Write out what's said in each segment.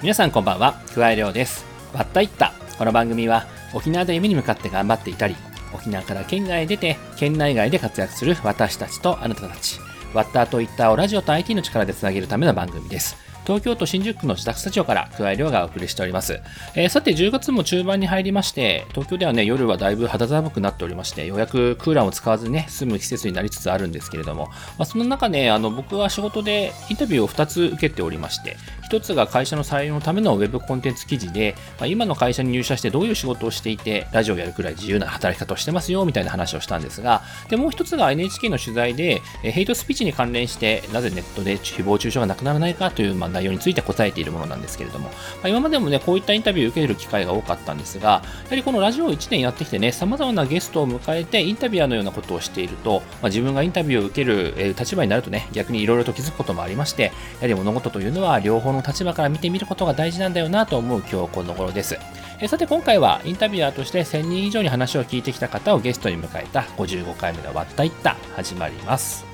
皆さんこんばんは。桑井亮です。わったいった。この番組は沖縄で夢に向かって頑張っていたり沖縄から県外へ出て県内外で活躍する私たちとあなたたち。ワッターといったをラジオと IT の力でつなげるための番組です。東京都新宿区の自宅スタジオから桑井亮がお送りしております。えー、さて、10月も中盤に入りまして、東京ではね、夜はだいぶ肌寒くなっておりまして、ようやくクーラーを使わずね、済む季節になりつつあるんですけれども、まあ、その中ね、あの、僕は仕事でインタビューを2つ受けておりまして、1つが会社の採用のためのウェブコンテンツ記事で、まあ、今の会社に入社してどういう仕事をしていて、ラジオをやるくらい自由な働き方をしてますよ、みたいな話をしたんですが、で、もう1つが NHK の取材で、ヘイトスピーチに関連して、なぜネットで誹謗中傷がなくならないかという、まあ、内容について答えているものなんですけれども、まあ、今までもね、こういったインタビューを受ける機会が多かったんですが、やはりこのラジオを1年やってきてね、様々なゲストを迎えてインタビュアーのようなことをしていると、まあ、自分がインタビューを受ける、え立場になるとね、逆にいろいろと気づくこともありまして、やはり物事というのは両方の立場から見てみることが大事なんだよなと思う今日この頃です。えさて今回はインタビュアーとして1000人以上に話を聞いてきた方をゲストに迎えた55回目のわったいった始まります。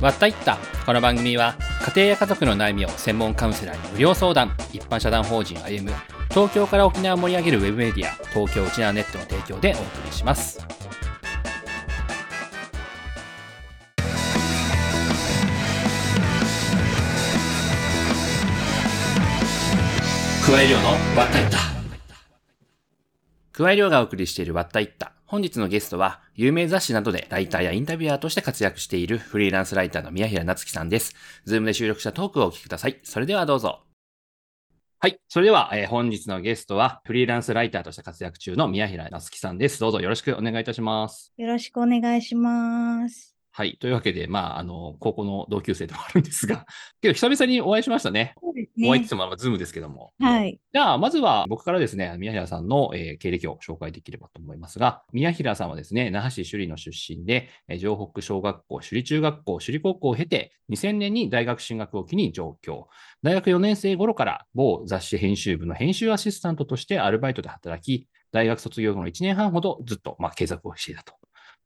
わったいった。この番組は家庭や家族の悩みを専門カウンセラーに無料相談。一般社団法人歩む東京から沖縄を盛り上げるウェブメディア東京沖縄ネットの提供でお送りします。加え量のわったいった。加え量がお送りしているわったいった。本日のゲストは、有名雑誌などでライターやインタビュアーとして活躍しているフリーランスライターの宮平なつきさんです。 Zoom で収録したトークをお聞きください。それではどうぞ。はい。それでは、えー、本日のゲストは、フリーランスライターとして活躍中の宮平なつきさんです。どうぞよろしくお願いいたします。よろしくお願いします。はい。というわけで、まあ、あの、高校の同級生でもあるんですが、けど久々にお会いしましたね。そうですね。お会いっても、 Zoom ですけども。はい。じゃあ、まずは僕からですね、宮平さんの、えー、経歴を紹介できればと思いますが、宮平さんはですね、那覇市首里の出身で、えー、城北小学校、首里中学校、首里高校を経て、2000年に大学進学を機に上京。大学4年生頃から某雑誌編集部の編集アシスタントとしてアルバイトで働き、大学卒業後の1年半ほどずっと、まあ、継続をしていたと。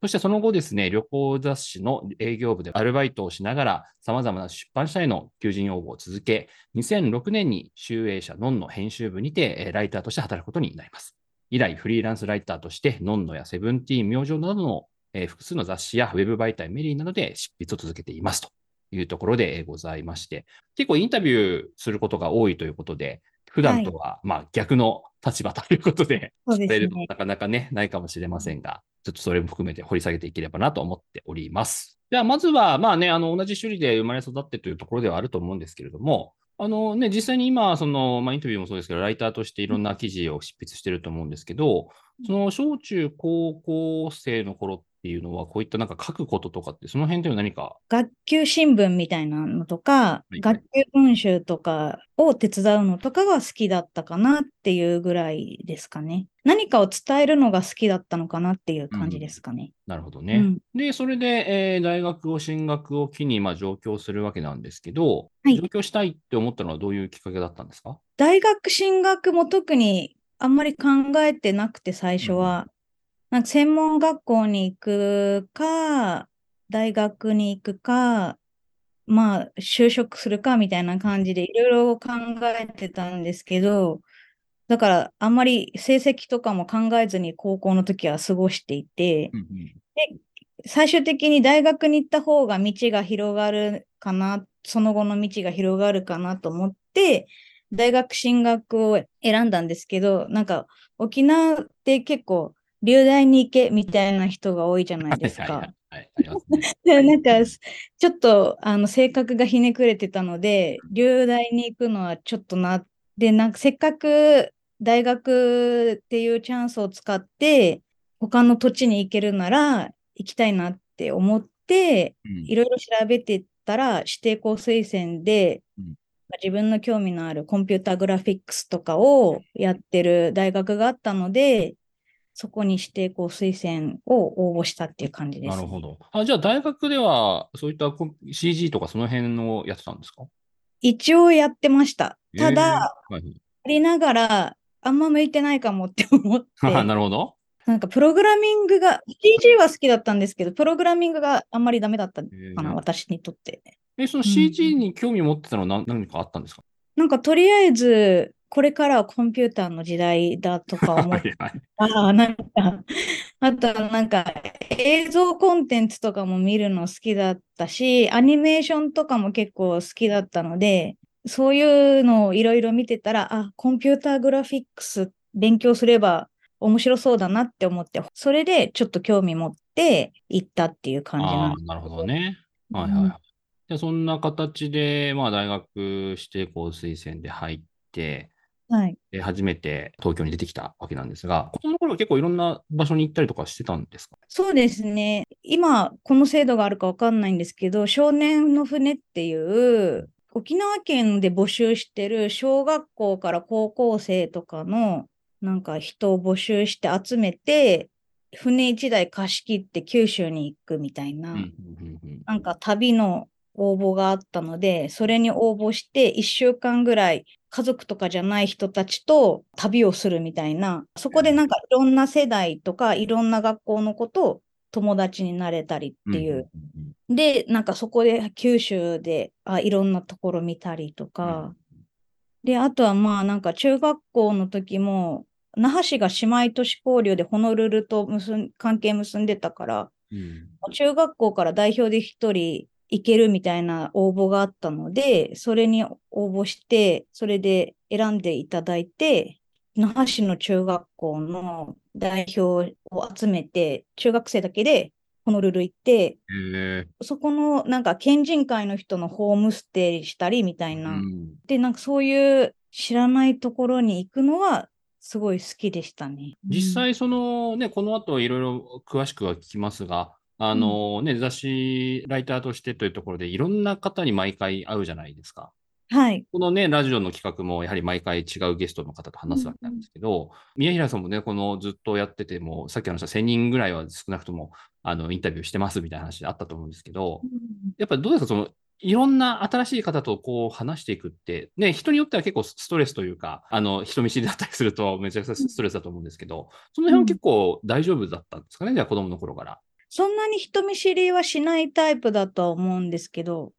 そしてその後ですね、旅行雑誌の営業部でアルバイトをしながら、様々な出版社への求人応募を続け、2006年に集英社ノンの編集部にて、ライターとして働くことになります。以来、フリーランスライターとして、ノンノやセブンティーン、明星などの複数の雑誌やウェブ媒体、メリーなどで執筆を続けていますと。いうところでございまして、結構インタビューすることが多いということで、普段とはまあ逆の立場ということで、伝えるとなかなかね、ないかもしれませんが、ちょっとそれも含めて掘り下げていければなと思っております。では、まずは、まあね、あの、同じ種類で生まれ育ってというところではあると思うんですけれども、あのね、実際に今、その、まあ、インタビューもそうですけど、ライターとしていろんな記事を執筆してると思うんですけど、その小中高校生の頃っていうのは、こういったなんか書くこととかって、その辺では何か？学級新聞みたいなのとか、はい、学級文集とかを手伝うのとかが好きだったかなっていうぐらいですかね。何かを伝えるのが好きだったのかなっていう感じですかね。うん、なるほどね。うん、で、それで、えー、大学を進学を機に、まあ、上京するわけなんですけど、はい、上京したいって思ったのはどういうきっかけだったんですか？大学進学も特にあんまり考えてなくて、最初は。なんか専門学校に行くか、大学に行くか、まあ、就職するかみたいな感じでいろいろ考えてたんですけど、だからあんまり成績とかも考えずに高校の時は過ごしていて、で最終的に大学に行った方が道が広がるかな、その後の道が広がるかなと思って、大学進学を選んだんですけど、なんか沖縄って結構留大に行けみたいな人が多いじゃないですか。でなんかちょっとあの性格がひねくれてたので留大に行くのはちょっとなってなんかせっかく大学っていうチャンスを使って他の土地に行けるなら行きたいなって思っていろいろ調べてたら指定校推薦で、うん、自分の興味のあるコンピュータグラフィックスとかをやってる大学があったのでそこに指定校推薦を応募したっていう感じです、なるほど。あじゃあ、大学ではそういった CG とかその辺のやってたんですか？一応やってました。ただ、えー、はい、やりながら、あんま向いてないかもって思って。なるほど。なんかプログラミングが、CG は好きだったんですけど、プログラミングがあんまりダメだったかな、えー私にとって。え、そのうん CG に興味持ってたのは何何かあったんですか？なんかとりあえず、これからはコンピューターの時代だとか思っはいはい。ああ、なんか、あとはなんか映像コンテンツとかも見るの好きだったし、アニメーションとかも結構好きだったので、そういうのをいろいろ見てたら、あ、コンピューターグラフィックス勉強すれば面白そうだなって思って、それでちょっと興味持って行ったっていう感じあなんあ、なるほどね。はいはいはい。でそんな形で、まあ、大学指定校推薦で入って、はい。で初めて東京に出てきたわけなんですが、この頃は結構いろんな場所に行ったりとかしてたんですか？そうですね。今、この制度があるかわかんないんですけど、少年の船っていう、沖縄県で募集してる小学校から高校生とかの、なんか人を募集して集めて、船一台貸し切って九州に行くみたいな、なんか旅の応募があったので、それに応募して1週間ぐらい家族とかじゃない人たちと旅をするみたいな、そこでなんかいろんな世代とかいろんな学校の子と友達になれたりっていう。うんで、なんかそこで九州であいろんなところ見たりとうんうん。か、で、あとはまあなんか中学校の時も、那覇市が姉妹都市交流でホノルルと結ん関係結んでたから、うん。中学校から代表で一人行けるみたいな応募があったので、それに応募して、それで選んでいただいて、那覇市の中学校の代表を集めて、中学生だけでホノルル行って、へそこのなんか県人会の人のホームステイしたりみたいな。ーうんで、なんかそういう知らないところに行くのはすごい好きでしたね。実際、そのね、この後いろいろ詳しくは聞きますが、あのね、雑誌ライターとしてというところでいろんな方に毎回会うじゃないですか。はい。このね、ラジオの企画もやはり毎回違うゲストの方と話すわけなんですけど、宮平さんもね、このずっとやってても、さっき話した1000人ぐらいは少なくともあのインタビューしてますみたいな話あったと思うんですけど、やっぱりどうですか、そのいろんな新しい方とこう話していくって、ね、人によっては結構ストレスというか、あの人見知りだったりするとめちゃくちゃストレスだと思うんですけど、その辺は結構大丈夫だったんですかね、じゃあ子供の頃から。そんなに人見知りはしないタイプだとは思うんですけど、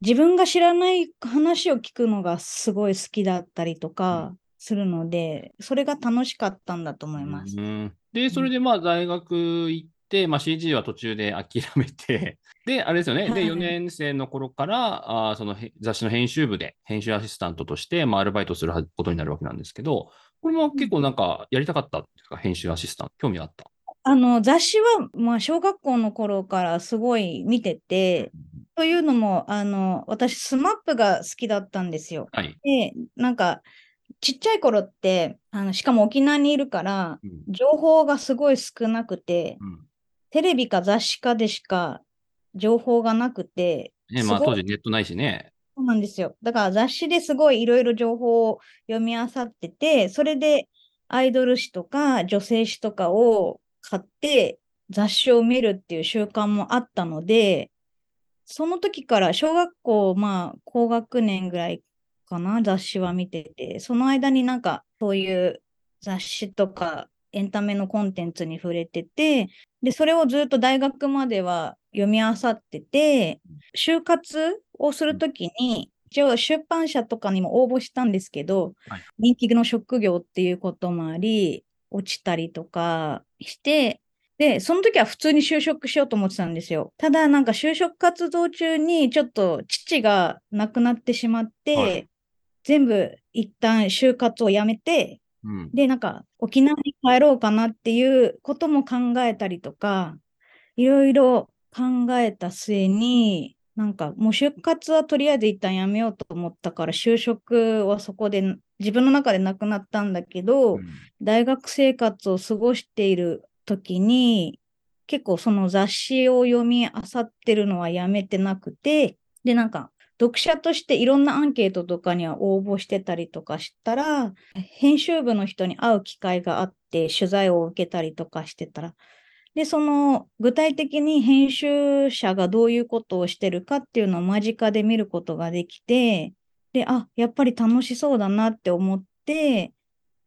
自分が知らない話を聞くのがすごい好きだったりとかするので、それが楽しかったんだと思います。うん。で、それでまあ大学行って、まあ、CG は途中で諦めて、で、あれですよね、で、はい4年生の頃から、あーそのへ雑誌の編集部で編集アシスタントとして、まあ、アルバイトすることになるわけなんですけど、これも結構なんかやりたかったんですか、編集アシスタント、興味あった？あの、雑誌は、まあ、小学校の頃からすごい見てて、というのも、あの、私、 SMAP が好きだったんですよ。はい。で、なんか、ちっちゃい頃って、あの、しかも沖縄にいるから、うん情報がすごい少なくて、うんテレビか雑誌かでしか情報がなくて、ね、まあ当時ネットないしね。そうなんですよ。だから雑誌ですごいいろいろ情報を読み漁ってて、それでアイドル誌とか女性誌とかを買って雑誌を見るっていう習慣もあったので、その時から小学校、まあ高学年ぐらいかな、雑誌は見てて、その間になんかそういう雑誌とかエンタメのコンテンツに触れてて、で、それをずっと大学までは読み漁ってて、就活をするときに、一応出版社とかにも応募したんですけど、はい。人気の職業っていうこともあり、落ちたりとかして、で、その時は普通に就職しようと思ってたんですよ。ただ、なんか就職活動中にちょっと父が亡くなってしまって、はい全部一旦就活をやめて、うん。で、なんか沖縄に帰ろうかなっていうことも考えたりとか、いろいろ考えた末に、なんかもう就活はとりあえず一旦やめようと思ったから、就職はそこで自分の中でなくなったんだけど、うん。大学生活を過ごしている時に、結構その雑誌を読み漁ってるのはやめてなくて、で、なんか読者としていろんなアンケートとかには応募してたりとかしたら、編集部の人に会う機会があって、取材を受けたりとかしてたら、で、その具体的に編集者がどういうことをしてるかっていうのを間近で見ることができて、で、あ、やっぱり楽しそうだなって思って、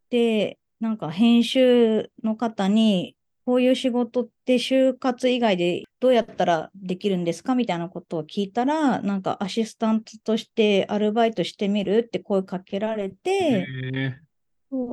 で、なんか編集の方にこういう仕事って就活以外でどうやったらできるんですかみたいなことを聞いたら、なんかアシスタントとしてアルバイトしてみるって声かけられて、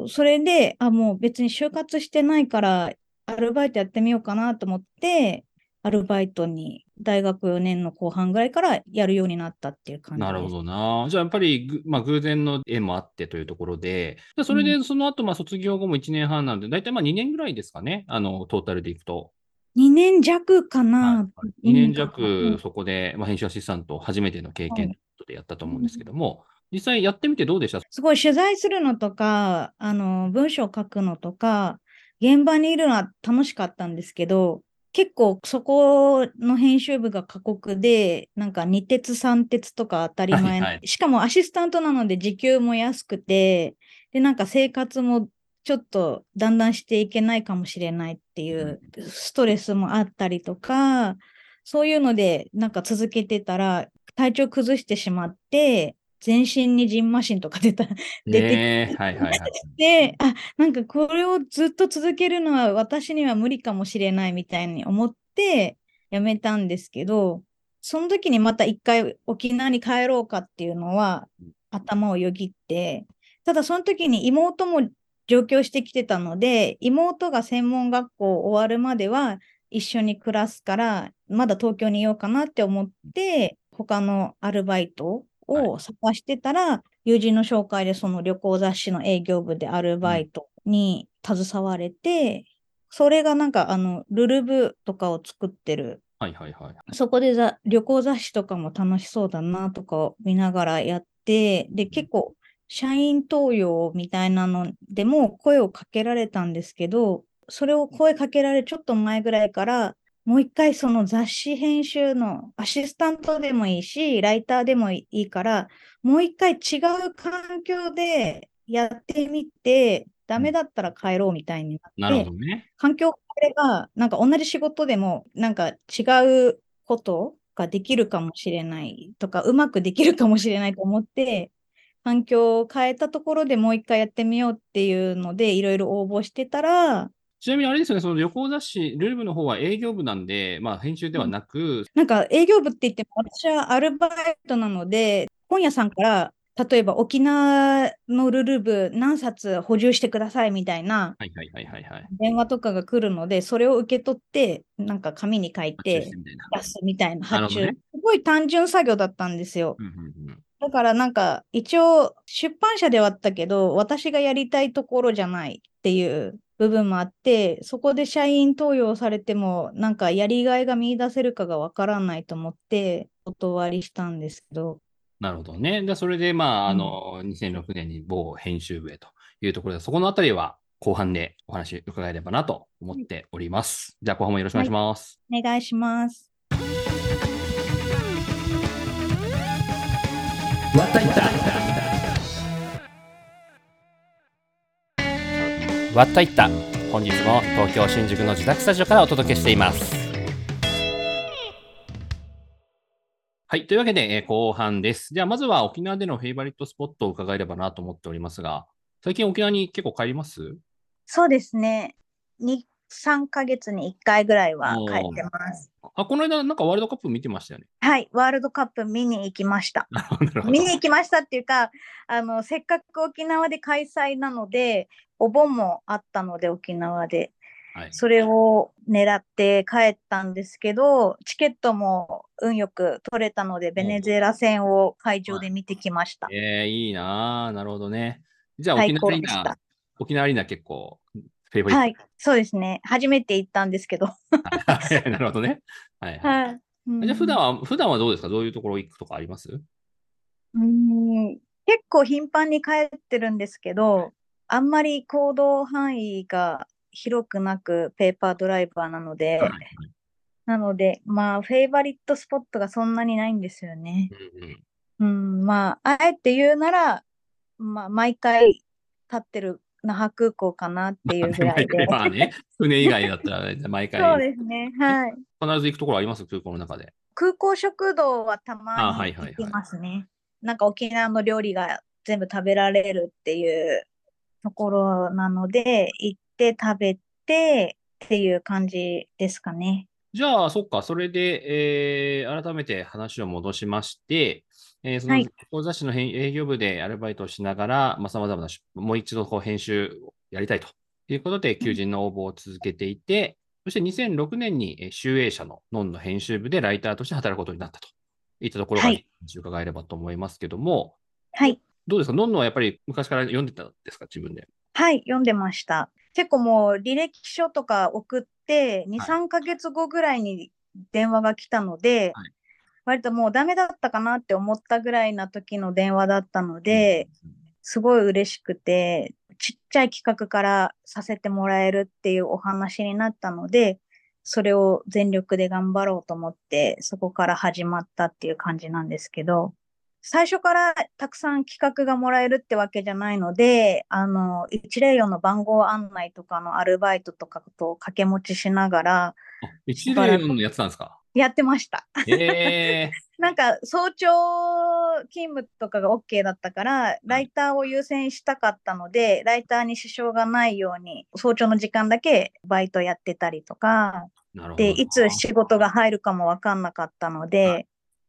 それで、あ、もう別に就活してないから、アルバイトやってみようかなと思って、アルバイトに大学4年の後半ぐらいからやるようになったっていう感じです。なるほどな。じゃあやっぱりぐ、まあ、偶然の縁もあってというところで、でそれでその後、まあ、卒業後も1年半なので、大体まあ2年ぐらいですかね、あの、トータルでいくと。2年弱かな。2年う弱んそこで、まあ、編集アシスタント初めての経験でやったと思うんですけども、実際やってみてどうでした？すごい取材するのとか、あの、文章を書くのとか、現場にいるのは楽しかったんですけど、結構そこの編集部が過酷で、なんか2鉄3鉄とか当たり前、はいはい。しかもアシスタントなので時給も安くて、で、なんか生活もちょっとだんだんしていけないかもしれないっていうストレスもあったりとか、そういうのでなんか続けてたら体調崩してしまって、全身にジンマシンとか出た、出てねえはいはいはい。で、あ、なんかこれをずっと続けるのは私には無理かもしれないみたいに思ってやめたんですけど、その時にまた一回沖縄に帰ろうかっていうのは頭をよぎって、ただその時に妹も上京してきてたので、妹が専門学校終わるまでは一緒に暮らすから、まだ東京にいようかなって思って、他のアルバイトを探してたら、友人の紹介でその旅行雑誌の営業部でアルバイトに携われて、それがなんかあの、ルルブとかを作ってる。はいはいはい。そこでざ旅行雑誌とかも楽しそうだなとかを見ながらやって、で、結構、社員登用みたいなのでも声をかけられたんですけど、それを声かけられるちょっと前ぐらいから、もう一回その雑誌編集のアシスタントでもいいし、ライターでもいいから、もう一回違う環境でやってみて、ダメだったら帰ろうみたいになってなるほ、どね。環境を変えれば、なんか同じ仕事でも、なんか違うことができるかもしれないとか、うまくできるかもしれないと思って、環境を変えたところでもう一回やってみようっていうので、いろいろ応募してたら、ちなみにあれですよね、その旅行雑誌、ルルブの方は営業部なんで、まあ編集ではなく、なんか営業部って言っても、私はアルバイトなので、本屋さんから、例えば沖縄のルルブ何冊補充してくださいみたいな。電話とかが来るので、それを受け取って、なんか紙に書いて。出すみたいな発注。すごい単純作業だったんですよ。うんうんうんだからなんか一応出版社ではあったけど、私がやりたいところじゃないっていう部分もあって、そこで社員登用されてもなんかやりがいが見出せるかがわからないと思ってお断りしたんですけど、なるほどね。で、それで、まあ、あの、2006年に某編集部へというところで、そこのあたりは後半でお話伺えればなと思っております。じゃあ、後半もよろしくお願いします。お願いします。わったいったわったいった本日も東京新宿の自宅スタジオからお届けしていますはい。というわけで、えー後半です。じゃあ、まずは沖縄でのフェイバリットスポットを伺えればなと思っておりますが、最近沖縄に結構帰ります？そうですね。2、3ヶ月に1回ぐらいは帰ってます。あ、この間、なんかワールドカップ見てましたよね。はい、ワールドカップ見に行きました。見に行きましたっていうか、あの、せっかく沖縄で開催なので、お盆もあったので、沖縄で。はい。それを狙って帰ったんですけど、チケットも運よく取れたので、ベネズエラ戦を会場で見てきました。えー、いいなぁ。なるほどね。じゃあ、最沖縄アリーナ沖縄アリーナ結構、はい、そうですね。初めて行ったんですけど。は いなるほどね。はい、はい。はい。うんじゃあ、普段は、普段はどうですか？どういうところ行くとかあります？うーん結構頻繁に帰ってるんですけど、あんまり行動範囲が広くなくペーパードライバーなので、はいなので、まあ、フェイバリットスポットがそんなにないんですよね。うんうんうん、まあ、あえて言うなら、まあ、毎回立ってる那覇空港かなっていうぐらいで。まあね、船以外だったら、ね、毎回そうですね。はい。必ず行くところあります空港の中で。空港食堂はたあまはいはいはいに行きますね。なんか沖縄の料理が全部食べられるっていうところなので、行って食べて、っていう感じですかね。じゃあ、そっか、それで、えー改めて話を戻しまして、えーそのはい。雑誌の編営業部でアルバイトをしながら、まあ、様々なし、もう一度こう編集をやりたいと。いうことで、求人の応募を続けていて、そして2006年にえー集英社のノンの編集部でライターとして働くことになったと。いったところが、はい。伺えればと思いますけども、はい。どうですか、ノンノはやっぱり昔から読んでたんですか、自分で。はい、読んでました。結構もう履歴書とか送って、2、3ヶ月後ぐらいに電話が来たので、はい割ともうダメだったかなって思ったぐらいな時の電話だったので、すごい嬉しくて、ちっちゃい企画からさせてもらえるっていうお話になったので、それを全力で頑張ろうと思って、そこから始まったっていう感じなんですけど、最初からたくさん企画がもらえるってわけじゃないので、あの、104の番号案内とかのアルバイトとかと掛け持ちしながらあ104のやってたんですか？やってました。え なんか早朝勤務とかが OK だったから、ライターを優先したかったので、ライターに支障がないように、早朝の時間だけバイトやってたりとか、で、な。いつ仕事が入るかもわかんなかったのはで、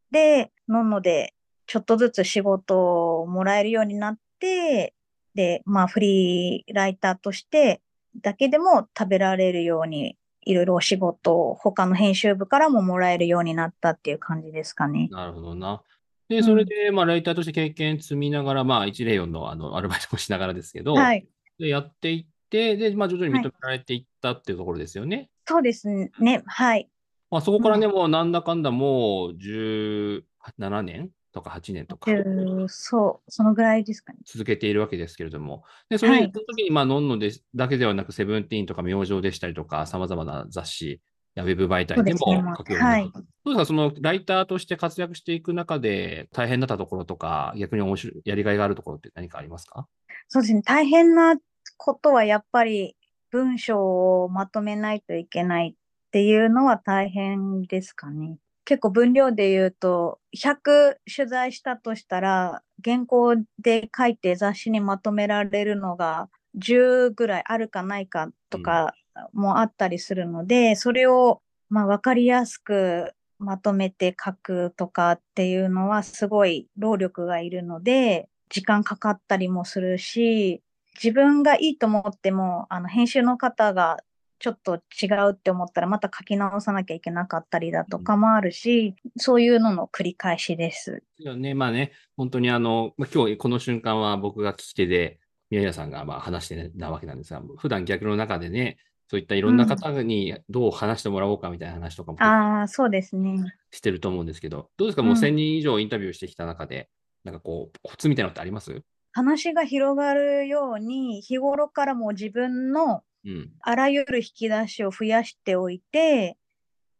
で、のので、ちょっとずつ仕事をもらえるようになって、で、まあ、フリーライターとしてだけでも食べられるように、いろいろお仕事を他の編集部からももらえるようになったっていう感じですかね。なるほどな。で、うんそれで、まあ、ライターとして経験積みながら、まあ、104の、あの、アルバイトもしながらですけど、はい。で、やっていって、で、まあ、徐々にはい認められていったっていうところですよね。そうですね。はい。まあ、そこからね、もうなんだかんだもう17年とか8年とかうんそう、そのぐらいですかね。続けているわけですけれども、で、それ、の時に、まあ、のんのでだけではなく、セブンティーンとか明星でしたりとか、様々な雑誌やウェブ媒体でも書くようになった。はい。どうですか、そのライターとして活躍していく中で、大変だったところとか、逆に面白い、やりがいがあるところって何かありますか？そうですね。大変なことはやっぱり文章をまとめないといけないっていうのは大変ですかね。結構分量で言うと、100取材したとしたら、原稿で書いて雑誌にまとめられるのが10ぐらいあるかないかとかもあったりするので、それをまあ分かりやすくまとめて書くとかっていうのはすごい労力がいるので、時間かかったりもするし、自分がいいと思っても、あの編集の方がちょっと違うって思ったらまた書き直さなきゃいけなかったりだとかもあるし、そういうのの繰り返しです。いやね、まあね、本当にあの、まあ、今日この瞬間は僕が聞き手で、宮平さんがまあ話してなわけなんですが、普段逆の中でね、そういったいろんな方にどう話してもらおうかみたいな話とかもああ、そうですね。してると思うんですけど、どうですか、もううん。1000人以上インタビューしてきた中で、なんかこう、コツみたいなのってあります？話が広がるように、日頃からもう自分のうん。あらゆる引き出しを増やしておいて、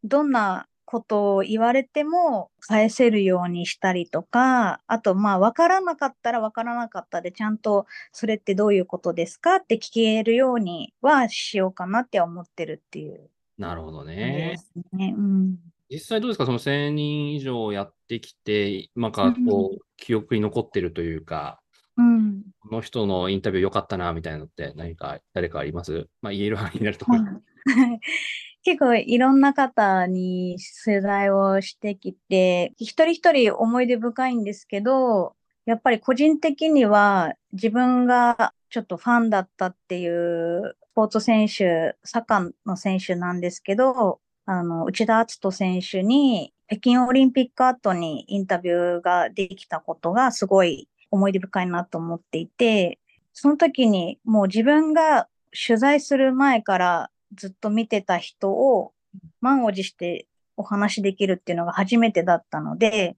どんなことを言われても返せるようにしたりとか、あと、まあ、わからなかったらわからなかったで、ちゃんとそれってどういうことですかって聞けるようにはしようかなって思ってるっていうなるほどね。うん。実際どうですか、その1000人以上やってきて、なんかうんこう、記憶に残ってるというか、うん。この人のインタビュー良かったな、みたいなのって何か、誰かあります？まあ言える範囲になると思う。結構いろんな方に取材をしてきて、一人一人思い出深いんですけど、やっぱり個人的には自分がちょっとファンだったっていうスポーツ選手、サッカーの選手なんですけど、あの、内田篤人選手に北京オリンピック後にインタビューができたことがすごい思い出深いなと思っていて、その時にもう自分が取材する前からずっと見てた人を満を持してお話しできるっていうのが初めてだったので、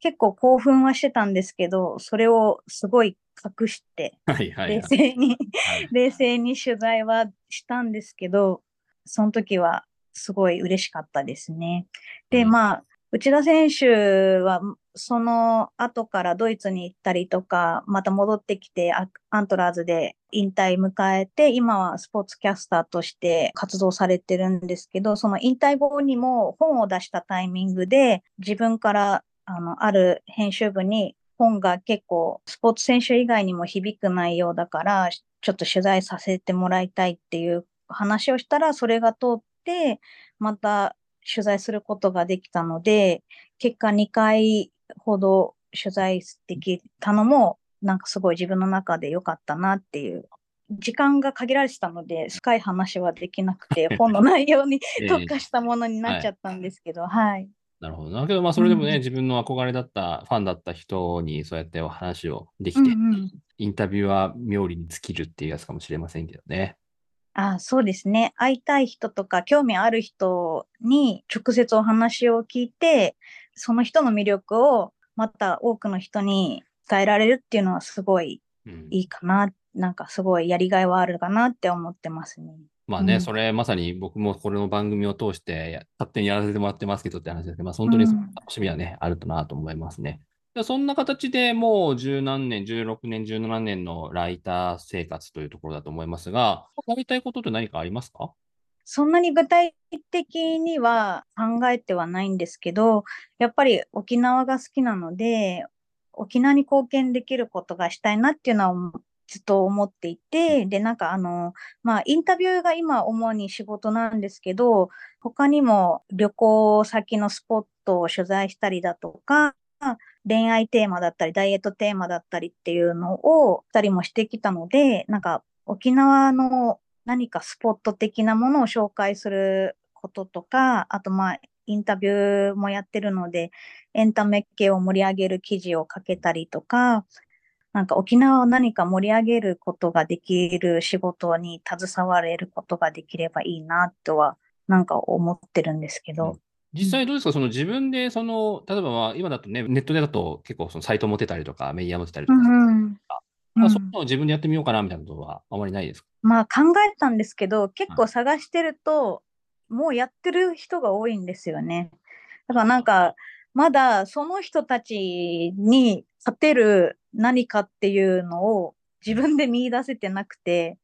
結構興奮はしてたんですけど、それをすごい隠して、はいはいはい。冷静に、はい冷静に取材はしたんですけど、その時はすごい嬉しかったですね。で、うんまあ、内田選手は、その後からドイツに行ったりとか、また戻ってきてアントラーズで引退迎えて、今はスポーツキャスターとして活動されてるんですけど、その引退後にも本を出したタイミングで、自分からあのある編集部に本が結構スポーツ選手以外にも響く内容だから、ちょっと取材させてもらいたいっていう話をしたら、それが通って、また取材することができたので、結果2回ほど取材できたのも、なんかすごい自分の中で良かったなっていう時間が限られてたので、深い話はできなくて、本の内容に 特化したものになっちゃったんですけど、はい、はい。なるほど。だけど、まあ、それでもね、うん、自分の憧れだった、ファンだった人に、そうやってお話をできて、うんうん、インタビューは妙利に尽きるっていうやつかもしれませんけどね。あそうですね。会いたい人とか、興味ある人に直接お話を聞いて、その人の魅力をまた多くの人に伝えられるっていうのはすごいいいかな、うん、なんかすごいやりがいはあるかなって思ってますね。まあね、うん、それまさに僕もこれの番組を通して勝手にやらせてもらってますけどって話ですけど、まあ、本当に楽しみはね、うん、あるとなと思いますね。そんな形でもう十何年、16年、17年のライター生活というところだと思いますが、やりたいことって何かありますか？そんなに具体的には考えてはないんですけど、やっぱり沖縄が好きなので、沖縄に貢献できることがしたいなっていうのはずっと思っていて、で、なんかあの、まあ、インタビューが今主に仕事なんですけど、他にも旅行先のスポットを取材したりだとか、恋愛テーマだったり、ダイエットテーマだったりっていうのを二人もしてきたので、なんか沖縄の何かスポット的なものを紹介することとか、あとまあ、インタビューもやってるので、エンタメ系を盛り上げる記事を書けたりとか、なんか沖縄を何か盛り上げることができる仕事に携われることができればいいなとは、なんか思ってるんですけど。実際どうですか、その自分で、その、例えばまあ今だとね、ネットでだと結構そのサイト持てたりとか、メディア持てたりとか、うんまあ、そういうのを自分でやってみようかなみたいなことはあまりないですか？まあ考えたんですけど、結構探してると、もうやってる人が多いんですよね。だからなんか、まだその人たちに勝てる何かっていうのを自分で見出せてなくて、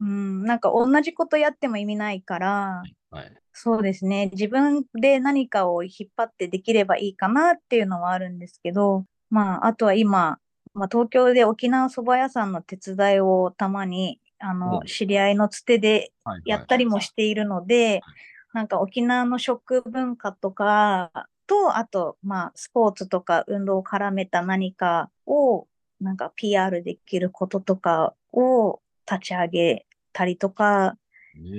うん、うん、なんか同じことやっても意味ないから、はいはい、そうですね、自分で何かを引っ張ってできればいいかなっていうのはあるんですけど、まあ、あとは今、まあ、東京で沖縄そば屋さんの手伝いをたまにあの、知り合いのつてでやったりもしているので、なんか沖縄の食文化とかと、あと、まあ、スポーツとか運動を絡めた何かを、なんか PR できることとかを立ち上げたりとか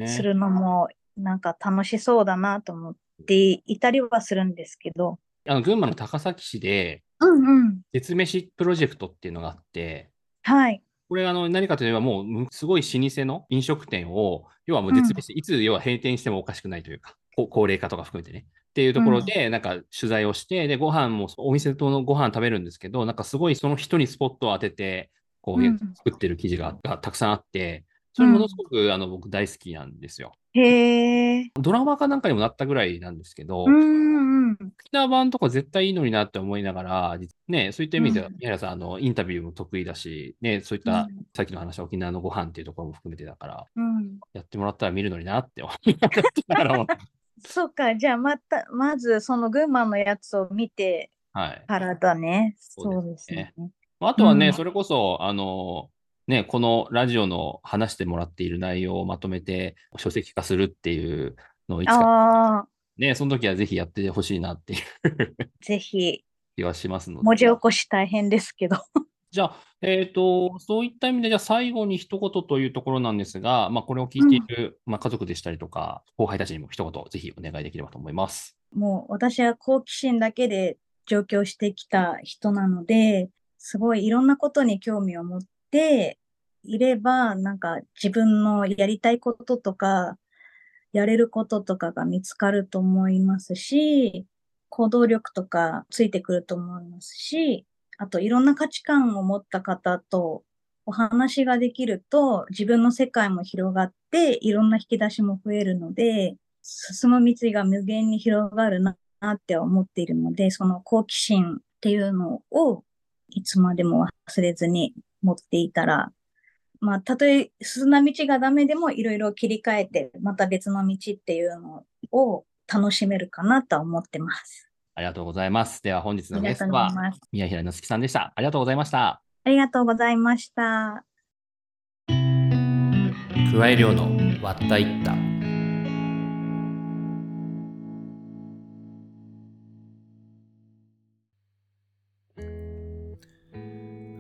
するのも、なんか楽しそうだなと思っていたりはするんですけど。あの、群馬の高崎市で、うんうん。絶飯プロジェクトっていうのがあって、はい。これあの何かといえばもうすごい老舗の飲食店を、要はもう絶滅して、いつ要は閉店してもおかしくないというか、高齢化とか含めてね。っていうところで、なんか取材をして、で、ご飯も、お店とのご飯食べるんですけど、なんかすごいその人にスポットを当てて、こういう作ってる記事がたくさんあって、それものすごく、あの僕大好きなんですよ。へえ。ドラマかなんかにもなったぐらいなんですけど、沖縄版とか絶対いいのになって思いながら、ね、そういった意味では、宮原さん、あの、インタビューも得意だし、ね、そういった、さっきの話、沖縄のご飯っていうところも含めてだから、やってもらったら見るのになって思いながら そうか、じゃあまた、まずその群馬のやつを見てからだね。はい、そうですね。あとはね、それこそ、あの、ね、このラジオの話してもらっている内容をまとめて書籍化するっていうのをいつか、ね、その時はぜひやってほしいなっていう ぜひ。気はしますので。文字起こし大変ですけどじゃあ、えっ、ー、と、そういった意味で、じゃあ最後に一言というところなんですが、まあ、これを聞いている、うん、まあ、家族でしたりとか、後輩たちにも一言、ぜひお願いできればと思います。もう、私は好奇心だけで上京してきた人なので、すごいいろんなことに興味を持っていれば、なんか自分のやりたいこととか、やれることとかが見つかると思いますし、行動力とかついてくると思いますし、あといろんな価値観を持った方とお話ができると自分の世界も広がっていろんな引き出しも増えるので、進む道が無限に広がるなって思っているので、その好奇心っていうのをいつまでも忘れずに持っていたら、まあ、たとえ進んだ道がダメでもいろいろ切り替えて、また別の道っていうのを楽しめるかなと思ってます。ありがとうございます。では本日のゲストは宮平之月さんでした。ありがとうございました。ありがとうございました。桑井亮のわったいった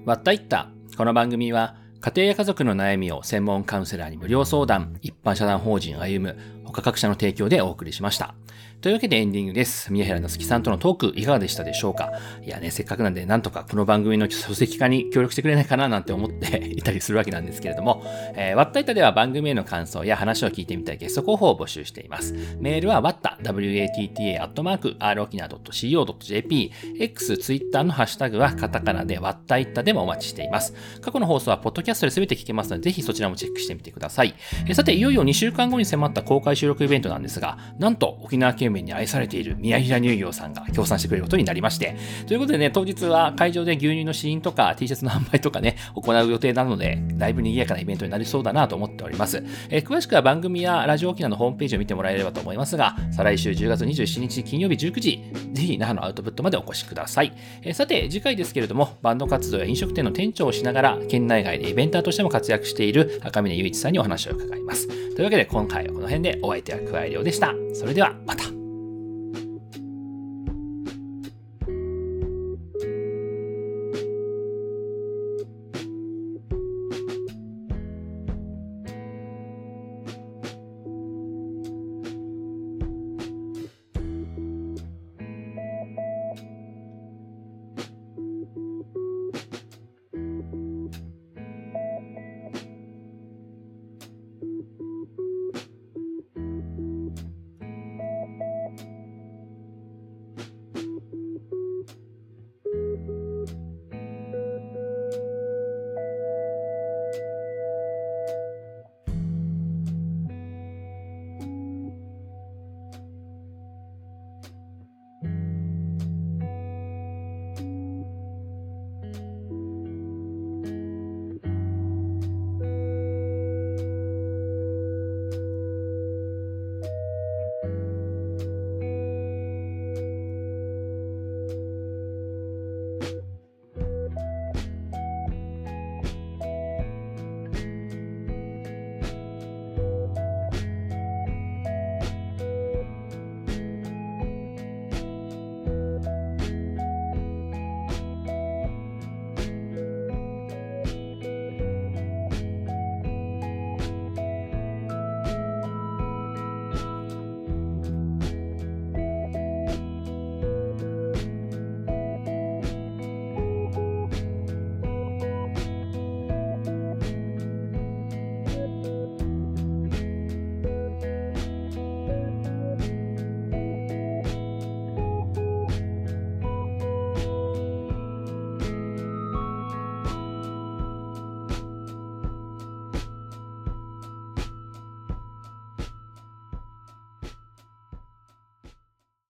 わったいったこの番組は家庭や家族の悩みを専門カウンセラーに無料相談一般社団法人歩む他各社の提供でお送りしました。というわけでエンディングです。宮平なつきさんとのトークいかがでしたでしょうか？いやね、せっかくなんでなんとかこの番組の書籍化に協力してくれないかななんて思って いたりするわけなんですけれども、えー、ワッタイタでは番組への感想や話を聞いてみたいゲスト候補を募集しています。メールはワッタ、watta、アットマーク、r 沖縄 .co.jp、X、Twitter のハッシュタグはカタカナでワッタイタでもお待ちしています。過去の放送はポッドキャストで全て聞けますので、ぜひそちらもチェックしてみてください。えー、さて、いよいよ2週間後に迫った公開収録イベントなんですが、なんと沖縄県民に愛されている宮平乳業さんが協賛してくれることになりまして、ということでね、当日は会場で牛乳の試飲とか T シャツの販売とかね、行う予定なので、だいぶ賑やかなイベントになりそうだなと思っております。えー、詳しくは番組やラジオ沖縄のホームページを見てもらえればと思いますが、再来週10月27日金曜日19時、ぜひ那覇のアウトプットまでお越しください。えー、さて、次回ですけれども、バンド活動や飲食店の店長をしながら、県内外でイベンターとしても活躍している赤嶺雄一さんにお話を伺います。というわけで今回はこの辺でお相手は桑井亮でした。それではま。